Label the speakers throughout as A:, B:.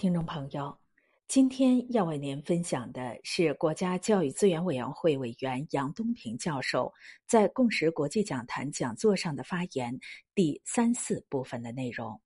A: 听众朋友，今天要为您分享的是国家教育资源委员会委员杨东平教授在共识国际讲坛讲座上的发言第三四部分的内容。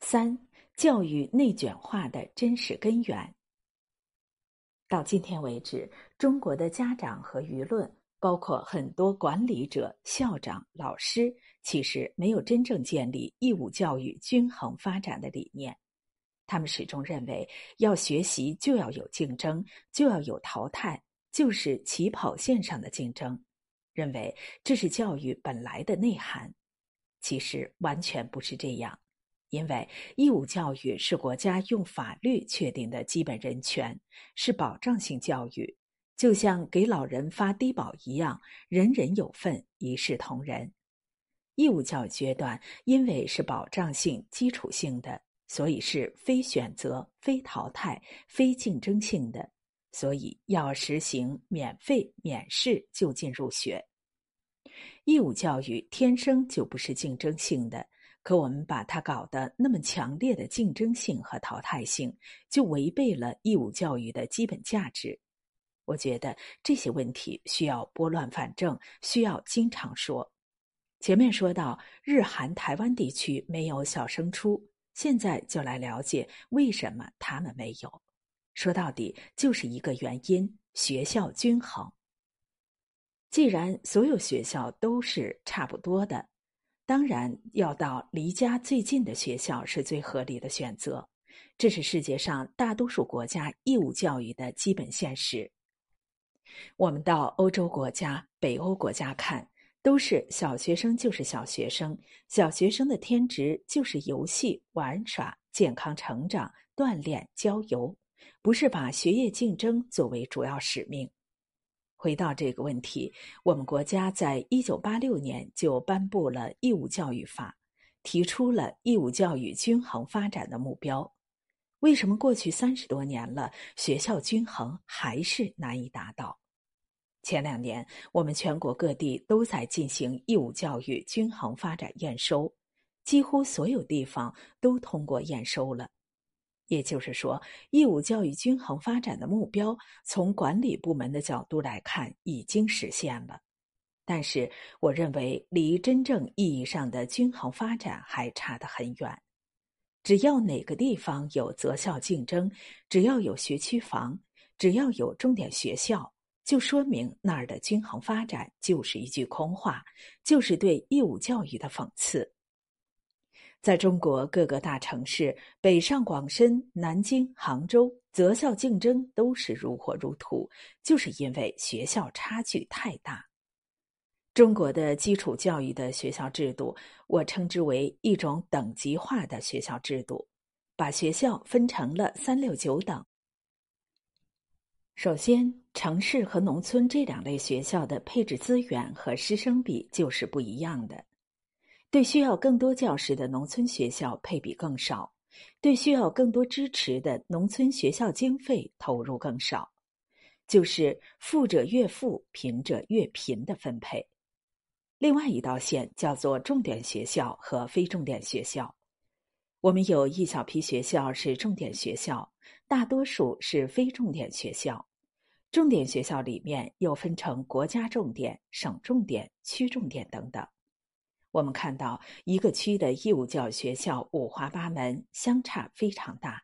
A: 三、教育内卷化的真实根源。到今天为止，中国的家长和舆论，包括很多管理者、校长、老师。其实没有真正建立义务教育均衡发展的理念，他们始终认为要学习就要有竞争，就要有淘汰，就是起跑线上的竞争，认为这是教育本来的内涵。其实完全不是这样，因为义务教育是国家用法律确定的基本人权，是保障性教育，就像给老人发低保一样，人人有份，一视同仁。义务教育阶段，因为是保障性、基础性的，所以是非选择、非淘汰、非竞争性的，所以要实行免费、免试就近入学。义务教育天生就不是竞争性的，可我们把它搞得那么强烈的竞争性和淘汰性，就违背了义务教育的基本价值。我觉得这些问题需要拨乱反正，需要经常说。前面说到日韩台湾地区没有小升初，现在就来了解为什么他们没有。说到底就是一个原因：学校均衡。既然所有学校都是差不多的，当然要到离家最近的学校是最合理的选择。这是世界上大多数国家义务教育的基本现实。我们到欧洲国家、北欧国家看。都是小学生就是小学生，小学生的天职就是游戏、玩耍、健康成长、锻炼、郊游，不是把学业竞争作为主要使命。回到这个问题，我们国家在一九八六年就颁布了《义务教育法》，提出了义务教育均衡发展的目标。为什么过去三十多年了，学校均衡还是难以达到？前两年，我们全国各地都在进行义务教育均衡发展验收，几乎所有地方都通过验收了。也就是说，义务教育均衡发展的目标，从管理部门的角度来看，已经实现了。但是，我认为离真正意义上的均衡发展还差得很远。只要哪个地方有择校竞争，只要有学区房，只要有重点学校。就说明那儿的均衡发展就是一句空话，就是对义务教育的讽刺。在中国各个大城市，北上广深、南京、杭州，择校竞争都是如火如荼，就是因为学校差距太大。中国的基础教育的学校制度，我称之为一种等级化的学校制度，把学校分成了三六九等。首先，城市和农村这两类学校的配置资源和师生比就是不一样的。对需要更多教师的农村学校配比更少，对需要更多支持的农村学校经费投入更少，就是富者越富，贫者越贫的分配。另外一道线叫做重点学校和非重点学校。我们有一小批学校是重点学校。大多数是非重点学校，重点学校里面又分成国家重点、省重点、区重点等等。我们看到一个区的义务教育学校五花八门，相差非常大。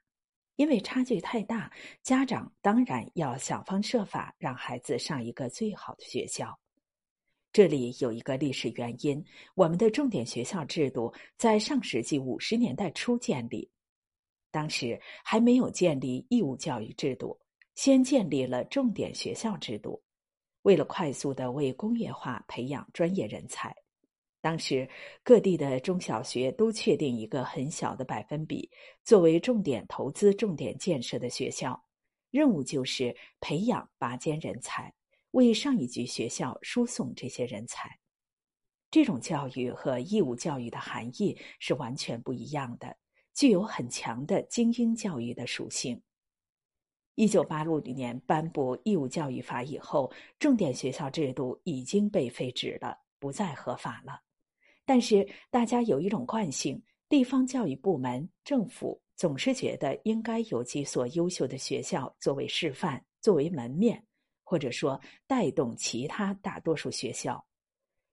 A: 因为差距太大，家长当然要想方设法让孩子上一个最好的学校。这里有一个历史原因：我们的重点学校制度在上世纪五十年代初建立。当时还没有建立义务教育制度，先建立了重点学校制度。为了快速的为工业化培养专业人才，当时各地的中小学都确定一个很小的百分比作为重点投资、重点建设的学校，任务就是培养拔尖人才，为上一级学校输送这些人才。这种教育和义务教育的含义是完全不一样的。具有很强的精英教育的属性。一九八六年颁布《义务教育法》以后，重点学校制度已经被废止了，不再合法了。但是，大家有一种惯性：地方教育部门、政府总是觉得应该有几所优秀的学校作为示范，作为门面，或者说带动其他大多数学校。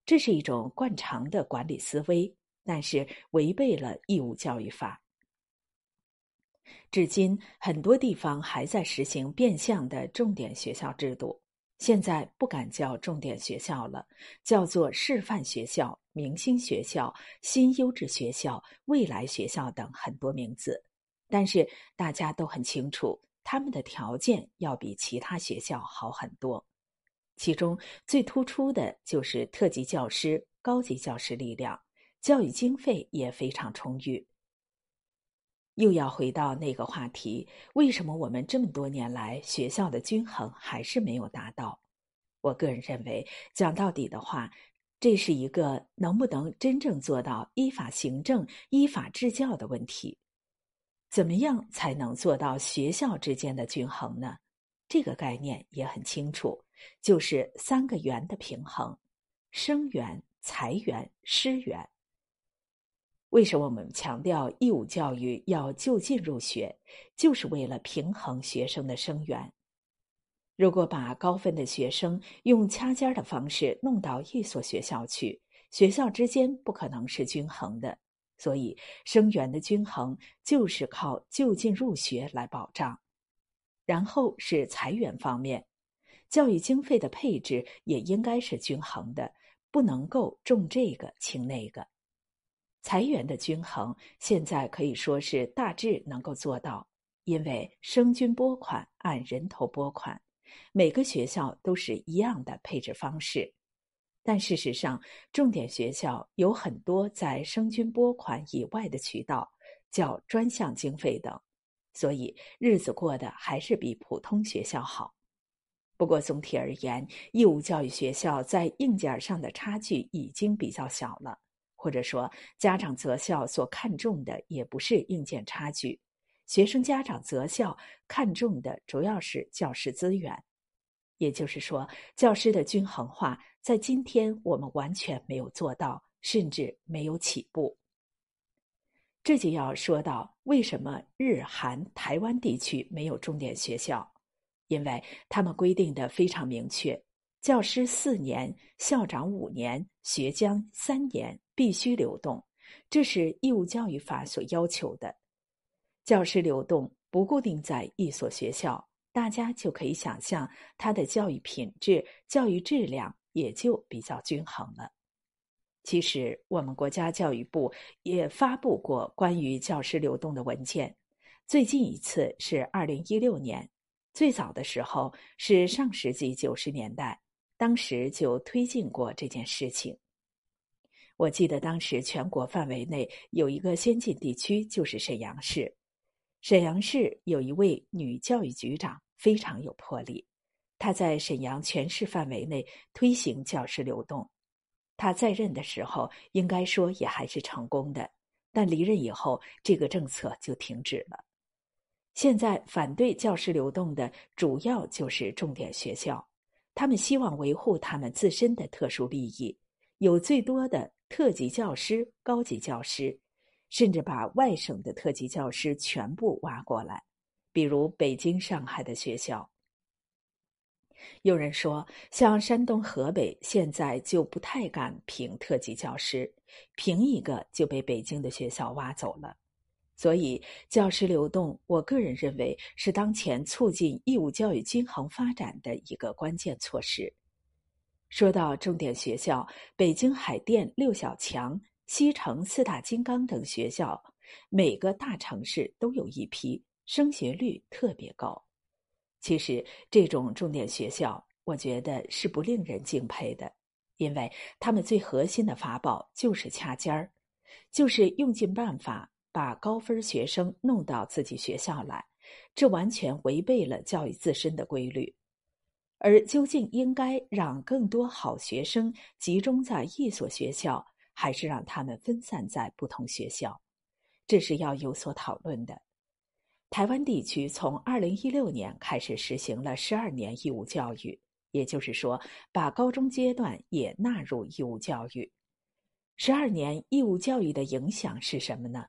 A: 这是一种惯常的管理思维，但是违背了义务教育法。至今，很多地方还在实行变相的重点学校制度。现在不敢叫重点学校了，叫做示范学校、明星学校、新优质学校、未来学校等很多名字。但是大家都很清楚，他们的条件要比其他学校好很多。其中最突出的就是特级教师、高级教师力量，教育经费也非常充裕。又要回到那个话题：为什么我们这么多年来学校的均衡还是没有达到？我个人认为，讲到底的话，这是一个能不能真正做到依法行政、依法治教的问题。怎么样才能做到学校之间的均衡呢？这个概念也很清楚，就是三个源的平衡：生源、财源、师源。为什么我们强调义务教育要就近入学，就是为了平衡学生的生源。如果把高分的学生用掐尖的方式弄到一所学校去，学校之间不可能是均衡的。所以，生源的均衡就是靠就近入学来保障。然后是财源方面，教育经费的配置也应该是均衡的，不能够重这个轻那个。财源的均衡，现在可以说是大致能够做到，因为生均拨款按人头拨款，每个学校都是一样的配置方式。但事实上，重点学校有很多在生均拨款以外的渠道，叫专项经费等，所以日子过得还是比普通学校好。不过总体而言，义务教育学校在硬件上的差距已经比较小了。或者说，家长择校所看重的也不是硬件差距，学生家长择校看重的主要是教师资源。也就是说，教师的均衡化在今天我们完全没有做到，甚至没有起步。这就要说到为什么日韩台湾地区没有重点学校，因为他们规定的非常明确。教师四年，校长五年，学将三年，必须流动，这是义务教育法所要求的。教师流动不固定在一所学校，大家就可以想象，他的教育品质、教育质量也就比较均衡了。其实，我们国家教育部也发布过关于教师流动的文件，最近一次是二零一六年，最早的时候是上世纪九十年代。当时就推进过这件事情。我记得当时全国范围内有一个先进地区，就是沈阳市。沈阳市有一位女教育局长，非常有魄力。她在沈阳全市范围内推行教师流动。她在任的时候，应该说也还是成功的。但离任以后，这个政策就停止了。现在反对教师流动的主要就是重点学校。他们希望维护他们自身的特殊利益，有最多的特级教师、高级教师，甚至把外省的特级教师全部挖过来，比如北京、上海的学校。有人说，像山东、河北现在就不太敢评特级教师，评一个就被北京的学校挖走了。所以，教师流动，我个人认为是当前促进义务教育均衡发展的一个关键措施。说到重点学校，北京海淀六小强、西城四大金刚等学校，每个大城市都有一批，升学率特别高。其实，这种重点学校，我觉得是不令人敬佩的，因为他们最核心的法宝就是掐尖儿，就是用尽办法。把高分学生弄到自己学校来，这完全违背了教育自身的规律。而究竟应该让更多好学生集中在一所学校，还是让他们分散在不同学校，这是要有所讨论的。台湾地区从二零一六年开始实行了十二年义务教育，也就是说，把高中阶段也纳入义务教育。十二年义务教育的影响是什么呢？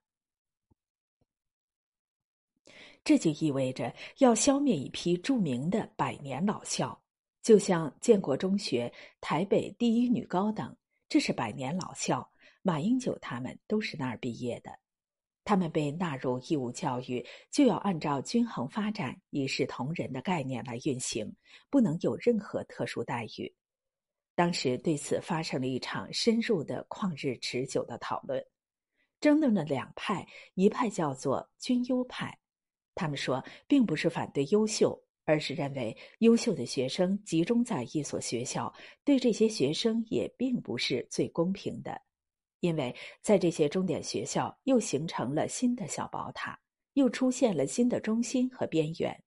A: 这就意味着要消灭一批著名的百年老校，就像建国中学、台北第一女高等，这是百年老校。马英九他们都是那儿毕业的，他们被纳入义务教育，就要按照均衡发展、一视同仁的概念来运行，不能有任何特殊待遇。当时对此发生了一场深入的、旷日持久的讨论，争论了两派，一派叫做均优派。他们说，并不是反对优秀，而是认为优秀的学生集中在一所学校，对这些学生也并不是最公平的，因为在这些重点学校又形成了新的小宝塔，又出现了新的中心和边缘，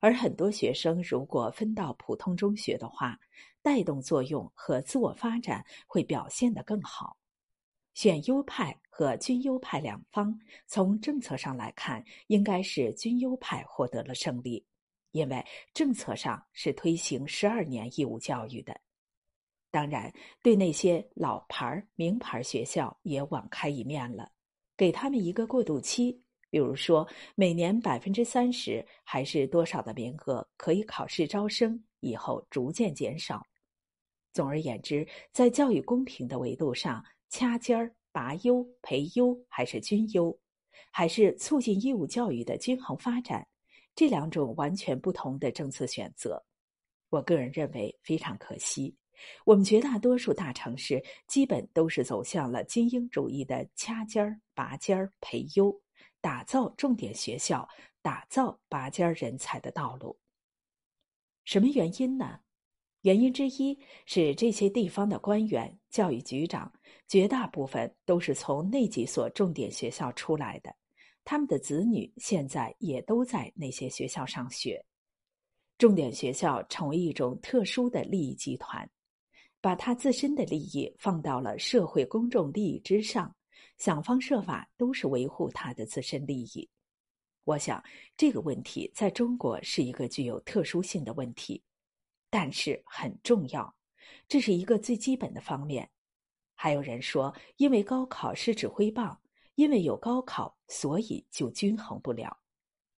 A: 而很多学生如果分到普通中学的话，带动作用和自我发展会表现得更好。选优派和均优派两方，从政策上来看，应该是均优派获得了胜利，因为政策上是推行十二年义务教育的。当然，对那些老牌名牌学校也网开一面了，给他们一个过渡期，比如说每年百分之三十还是多少的名额可以考试招生，以后逐渐减少。总而言之，在教育公平的维度上。掐尖儿、拔优、培优，还是均优，还是促进义务教育的均衡发展，这两种完全不同的政策选择，我个人认为非常可惜。我们绝大多数大城市基本都是走向了精英主义的掐尖儿、拔尖儿、培优，打造重点学校、打造拔尖人才的道路。什么原因呢？原因之一是这些地方的官员、教育局长。绝大部分都是从那几所重点学校出来的，他们的子女现在也都在那些学校上学。重点学校成为一种特殊的利益集团，把他自身的利益放到了社会公众利益之上，想方设法都是维护他的自身利益。我想这个问题在中国是一个具有特殊性的问题，但是很重要，这是一个最基本的方面。还有人说，因为高考是指挥棒，因为有高考，所以就均衡不了，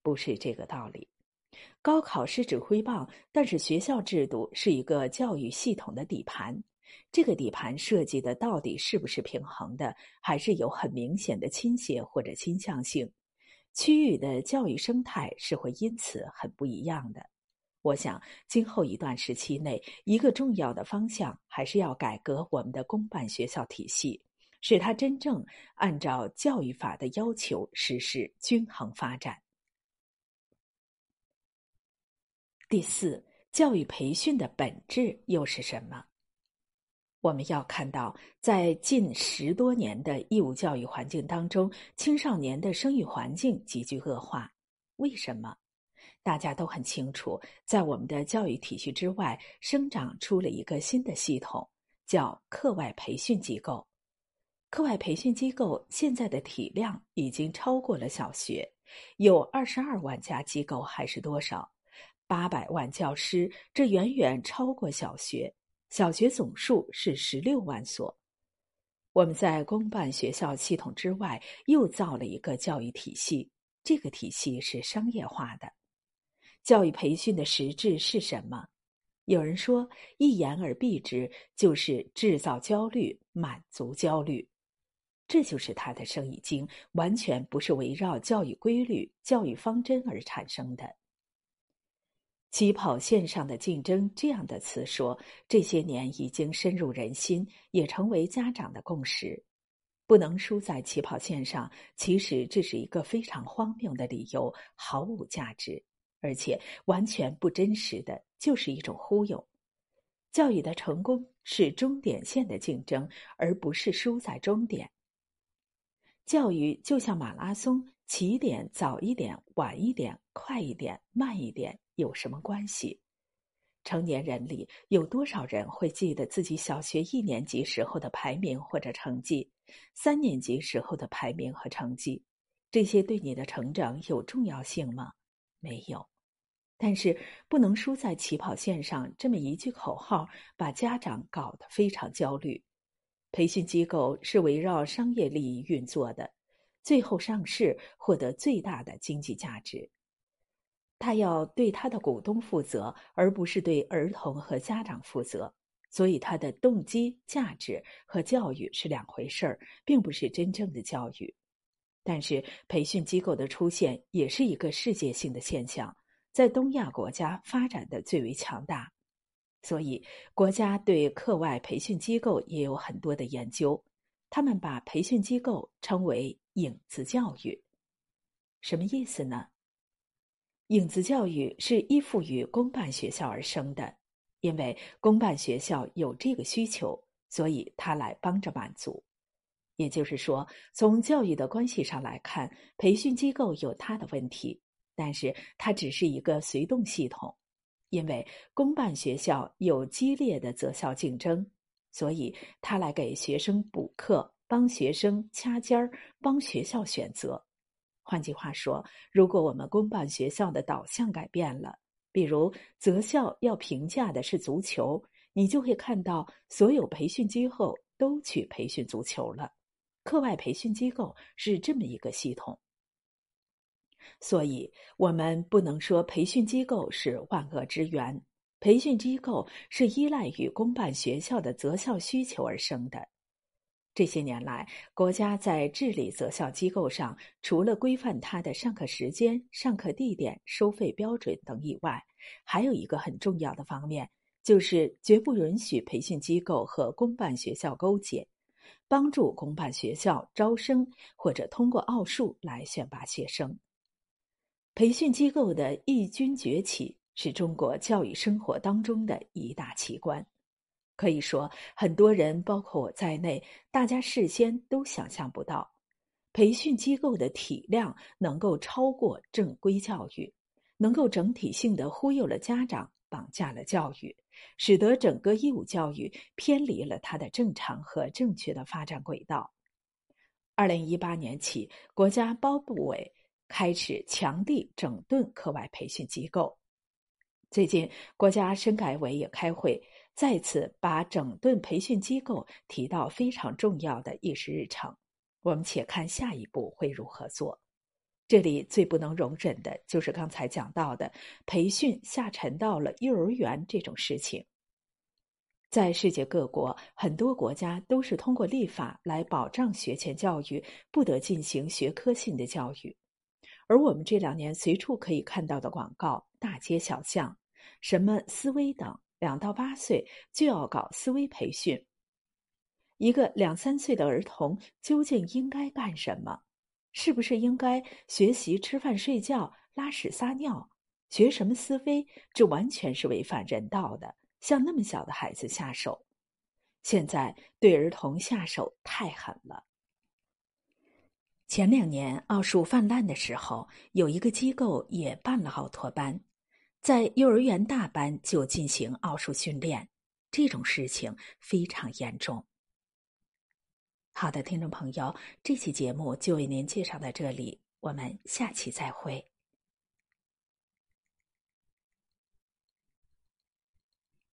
A: 不是这个道理。高考是指挥棒，但是学校制度是一个教育系统的底盘，这个底盘设计的到底是不是平衡的，还是有很明显的倾斜或者倾向性，区域的教育生态是会因此很不一样的。我想，今后一段时期内，一个重要的方向还是要改革我们的公办学校体系，使它真正按照教育法的要求实施均衡发展。第四，教育培训的本质又是什么？我们要看到，在近十多年的义务教育环境当中，青少年的生育环境急剧恶化。为什么？大家都很清楚，在我们的教育体系之外，生长出了一个新的系统，叫课外培训机构。课外培训机构现在的体量已经超过了小学，有二十二万家机构，还是多少？八百万教师，这远远超过小学。小学总数是十六万所。我们在公办学校系统之外又造了一个教育体系，这个体系是商业化的。教育培训的实质是什么？有人说，一言而蔽之，就是制造焦虑，满足焦虑。这就是他的生意经，完全不是围绕教育规律、教育方针而产生的。起跑线上的竞争这样的词说，这些年已经深入人心，也成为家长的共识。不能输在起跑线上，其实这是一个非常荒谬的理由，毫无价值。而且完全不真实的，就是一种忽悠。教育的成功是终点线的竞争，而不是输在终点。教育就像马拉松，起点早一点、晚一点、快一点、慢一点有什么关系？成年人里有多少人会记得自己小学一年级时候的排名或者成绩，三年级时候的排名和成绩？这些对你的成长有重要性吗？没有，但是不能输在起跑线上。这么一句口号，把家长搞得非常焦虑。培训机构是围绕商业利益运作的，最后上市获得最大的经济价值。他要对他的股东负责，而不是对儿童和家长负责。所以，他的动机、价值和教育是两回事儿，并不是真正的教育。但是，培训机构的出现也是一个世界性的现象，在东亚国家发展的最为强大。所以，国家对课外培训机构也有很多的研究。他们把培训机构称为“影子教育”，什么意思呢？影子教育是依附于公办学校而生的。因为公办学校有这个需求，所以他来帮着满足。也就是说，从教育的关系上来看，培训机构有它的问题，但是它只是一个随动系统。因为公办学校有激烈的择校竞争，所以他来给学生补课，帮学生掐尖儿，帮学校选择。换句话说，如果我们公办学校的导向改变了。比如择校要评价的是足球，你就会看到所有培训机构都去培训足球了。课外培训机构是这么一个系统，所以我们不能说培训机构是万恶之源。培训机构是依赖于公办学校的择校需求而生的。这些年来，国家在治理择校机构上，除了规范它的上课时间、上课地点、收费标准等以外，还有一个很重要的方面，就是绝不允许培训机构和公办学校勾结，帮助公办学校招生或者通过奥数来选拔学生。培训机构的异军崛起，是中国教育生活当中的一大奇观。可以说，很多人，包括我在内，大家事先都想象不到，培训机构的体量能够超过正规教育，能够整体性的忽悠了家长，绑架了教育，使得整个义务教育偏离了它的正常和正确的发展轨道。二零一八年起，国家包部委开始强力整顿课外培训机构。最近，国家深改委也开会。再次把整顿培训机构提到非常重要的议事日程，我们且看下一步会如何做。这里最不能容忍的就是刚才讲到的培训下沉到了幼儿园这种事情。在世界各国，很多国家都是通过立法来保障学前教育不得进行学科性的教育，而我们这两年随处可以看到的广告，大街小巷，什么思维等。两到八岁就要搞思维培训，一个两三岁的儿童究竟应该干什么？是不是应该学习吃饭、睡觉、拉屎、撒尿？学什么思维？这完全是违反人道的。向那么小的孩子下手，现在对儿童下手太狠了。前两年奥数泛滥的时候，有一个机构也办了奥托班。在幼儿园大班就进行奥数训练，这种事情非常严重。好的，听众朋友，这期节目就为您介绍到这里，我们下期再会。